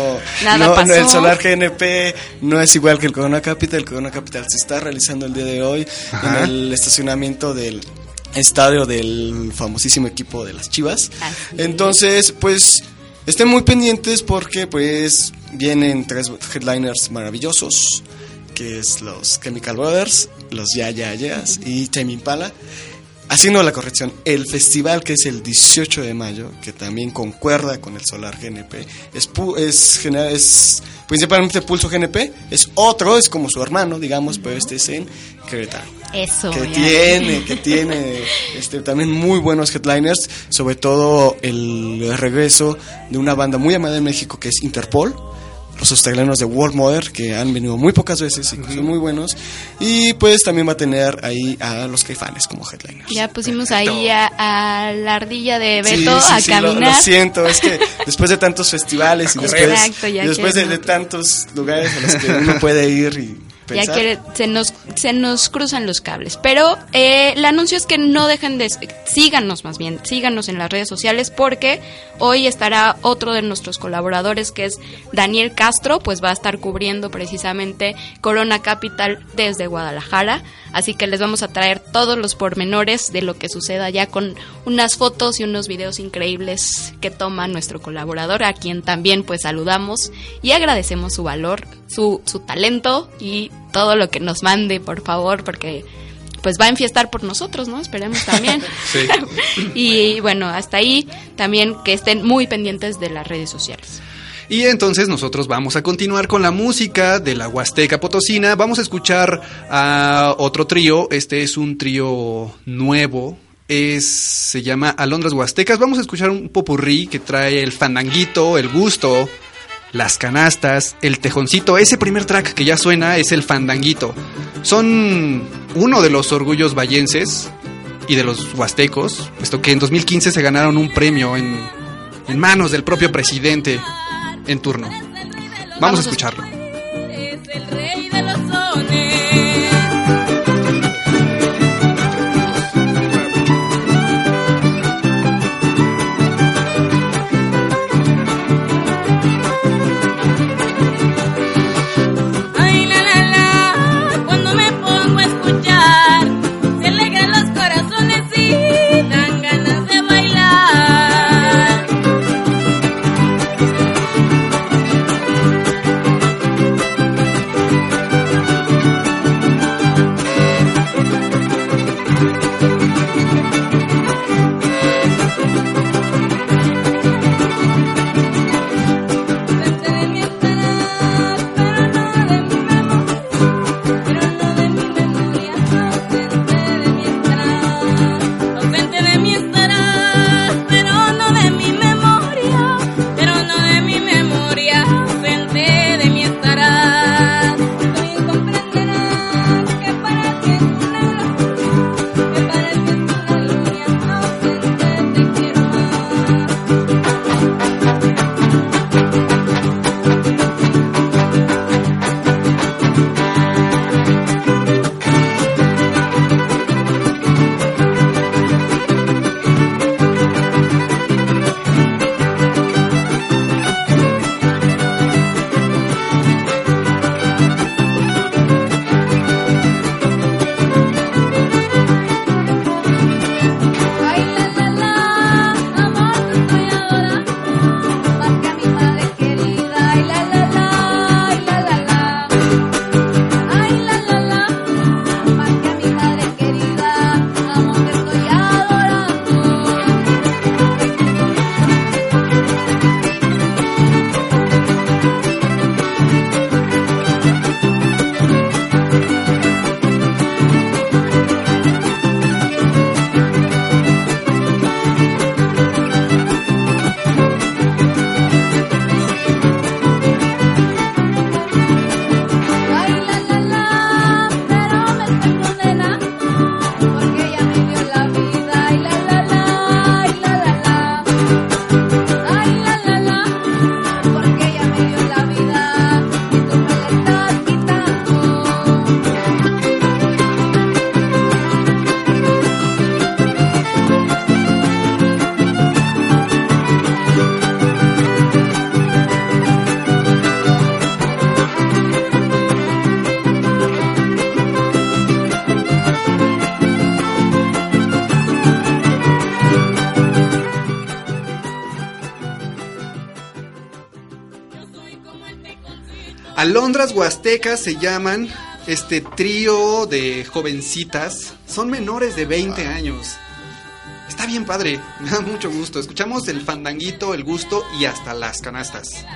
Nada no, no, el Solar GNP no es igual que el Corona Capital el Corona Capital se está realizando el día de hoy Ajá. en el estacionamiento del estadio del famosísimo equipo de las Chivas Así entonces pues estén muy pendientes porque pues vienen tres headliners maravillosos que es los Chemical Brothers, los Ya Ya Yeahs y Tame Impala. Haciendo la corrección, el festival que es el 18 de mayo, que también concuerda con el Solar GNP, es, pu- es, es principalmente Pulso GNP, es otro, es como su hermano, digamos, pero este es en Querétaro Eso. que ya. tiene, que tiene este, también muy buenos headliners, sobre todo el regreso de una banda muy amada en México que es Interpol, los australianos de World Mother, que han venido muy pocas veces y que son muy buenos, y pues también va a tener ahí a los caifanes como headliners. Ya pusimos ahí a, a la ardilla de Sí, Beto sí, a sí, lo- caminar. Lo, siento, es que después de tantos festivales y después, Exacto, ya y después de, de tantos lugares a los que uno puede ir y Ya que se nos, se nos cruzan los cables. Pero eh, el anuncio es que no dejen de... Síganos más bien, síganos en las redes sociales porque hoy estará otro de nuestros colaboradores que es Daniel Castro, pues va a estar cubriendo precisamente Corona Capital desde Guadalajara. Así que les vamos a traer todos los pormenores de lo que suceda ya con unas fotos y unos videos increíbles que toma nuestro colaborador, a quien también pues saludamos y agradecemos su valor, su, su talento y todo lo que nos mande, por favor, porque pues va a enfiestar por nosotros, ¿no? Esperemos también. Sí. y bueno, hasta ahí también que estén muy pendientes de las redes sociales. Y entonces nosotros vamos a continuar con la música de la Huasteca Potosina. Vamos a escuchar a otro trío. Este es un trío nuevo. Es, se llama Alondras Huastecas. Vamos a escuchar un popurrí que trae el fandanguito, el gusto, las canastas, el tejoncito. Ese primer track que ya suena es el fandanguito. Son uno de los orgullos vallenses y de los huastecos, puesto que en 2015 se ganaron un premio en, en manos del propio presidente en turno. Vamos, a a escucharlo. Es el rey de los sones. Alondras Huastecas se llaman este trío de jovencitas. Son menores de 20 años. Está bien padre, me da mucho gusto. Escuchamos el fandanguito, el gusto y hasta las canastas.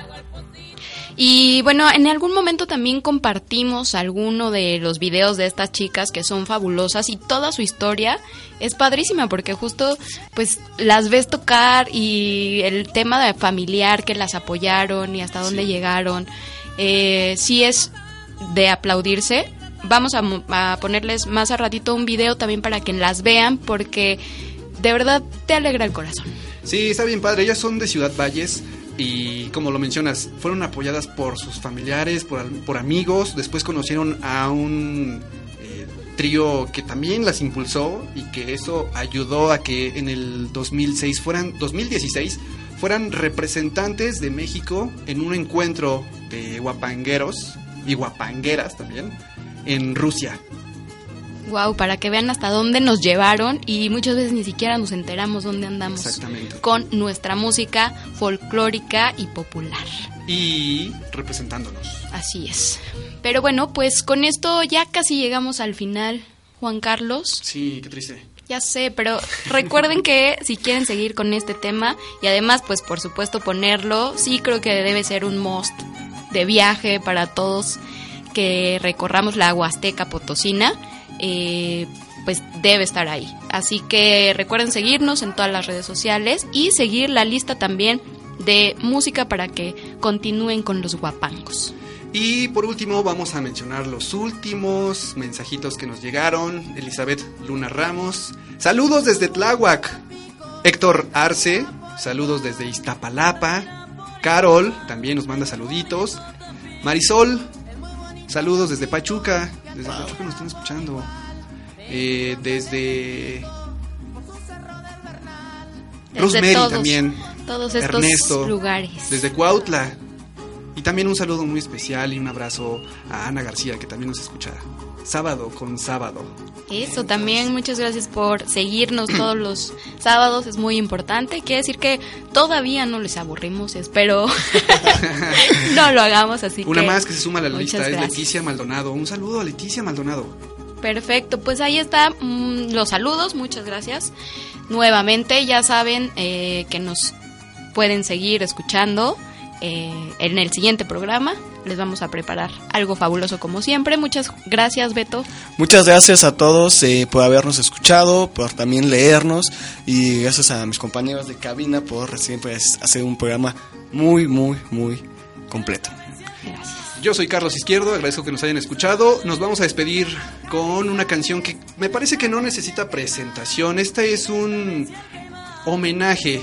Y bueno, en algún momento también compartimos alguno de los videos de estas chicas que son fabulosas y toda su historia es padrísima porque justo pues las ves tocar y el tema de familiar que las apoyaron y hasta dónde llegaron, eh, sí es de aplaudirse. Vamos a, a ponerles más a ratito un video también para que las vean porque de verdad te alegra el corazón. Sí, está bien padre. Ellas son de Ciudad Valles y como lo mencionas, fueron apoyadas por sus familiares, por, por amigos. Después conocieron a un eh, trío que también las impulsó y que eso ayudó a que en el 2006 fueran 2016 fueran representantes de México en un encuentro de guapangueros y guapangueras también en Rusia. Wow, para que vean hasta dónde nos llevaron y muchas veces ni siquiera nos enteramos dónde andamos Exactamente. con nuestra música folclórica y popular. Y representándonos. Así es. Pero bueno, pues con esto ya casi llegamos al final, Juan Carlos. Sí, qué triste. Ya sé, pero recuerden que si quieren seguir con este tema y además, pues por supuesto ponerlo, sí creo que debe ser un must de viaje para todos que recorramos la Huasteca Potosina, eh, pues debe estar ahí. Así que recuerden seguirnos en todas las redes sociales y seguir la lista también de música para que continúen con los guapangos. Y por último vamos a mencionar los últimos mensajitos que nos llegaron. Elizabeth Luna Ramos. Saludos desde Tláhuac. Héctor Arce. Saludos desde Iztapalapa. Carol también nos manda saluditos. Marisol. Saludos desde Pachuca. Desde Pachuca nos están escuchando. Eh, desde... Desde Rosemary todos, también. Todos estos Ernesto. lugares. Desde Cuautla. Y también un saludo muy especial y un abrazo a Ana García, que también nos escucha sábado con sábado. Eso también, muchas gracias por seguirnos todos los sábados, es muy importante. Quiere decir que todavía no les aburrimos, espero no lo hagamos así Una que más que se suma a la lista es. Leticia Maldonado. Un saludo a Leticia Maldonado. Perfecto, pues ahí está mm, los saludos, muchas gracias. Nuevamente, ya saben eh, que nos pueden seguir escuchando eh, en el siguiente programa. Les vamos a preparar algo fabuloso como siempre. Muchas gracias, Beto. Muchas gracias a todos eh, por habernos escuchado, por también leernos y gracias a mis compañeros de cabina por siempre hacer un programa muy, muy, muy completo. Yo soy Carlos Izquierdo, agradezco que nos hayan escuchado. Nos vamos a despedir con una canción que me parece que no necesita presentación. Este es un homenaje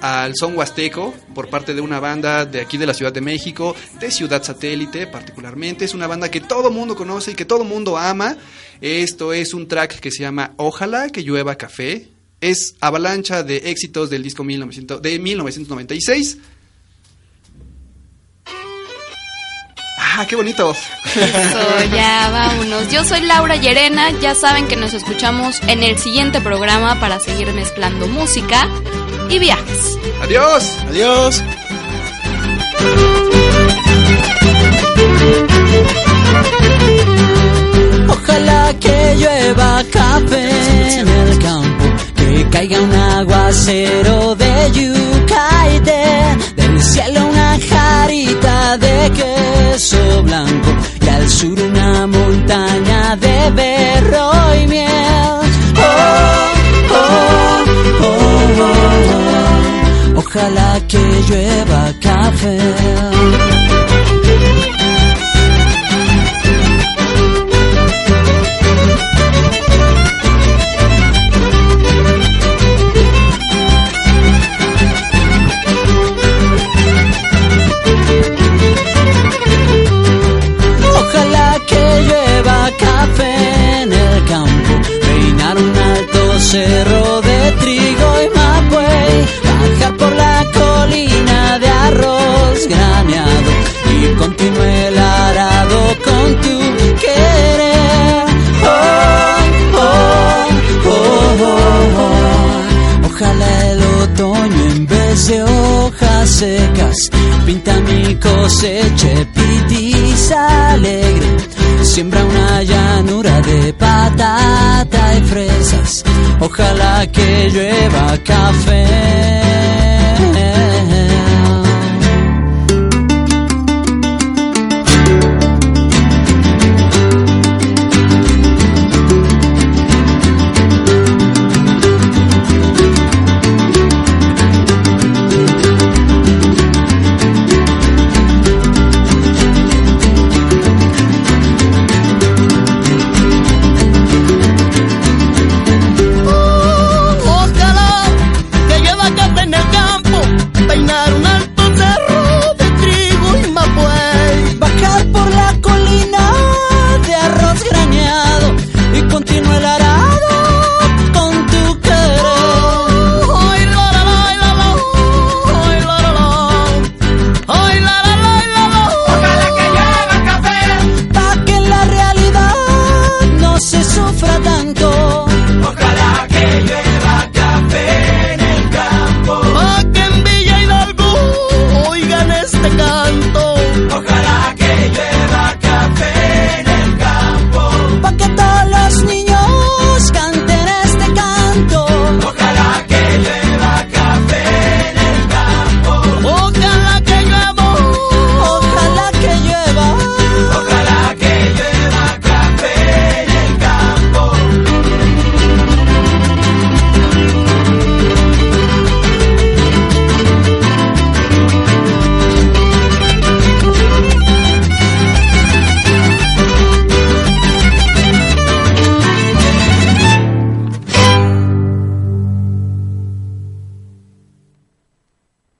al son huasteco por parte de una banda de aquí de la Ciudad de México, de Ciudad Satélite particularmente. Es una banda que todo mundo conoce y que todo mundo ama. Esto es un track que se llama Ojalá que llueva café. Es avalancha de éxitos del disco 1900 de 1996. ¡Ah, qué bonito! Eso, ya vámonos. Yo soy Laura Llerena. Ya saben que nos escuchamos en el siguiente programa para seguir mezclando música y viajes. ¡Adiós! ¡Adiós! Ojalá que llueva café en el campo, que caiga un aguacero de yucaite, del cielo jarita de queso blanco y al sur una montaña de berro y miel. Oh, oh, oh, oh, oh. Ojalá que llueva café. Cerro de trigo y mapuey, bajar por la colina de arroz graneado y continúe el arado con tu querer. Oh, oh, oh, oh, oh. Ojalá el otoño en vez de Pinta mi cosecha, pitiza alegre. Siembra una llanura de patata y fresas. Ojalá que llueva café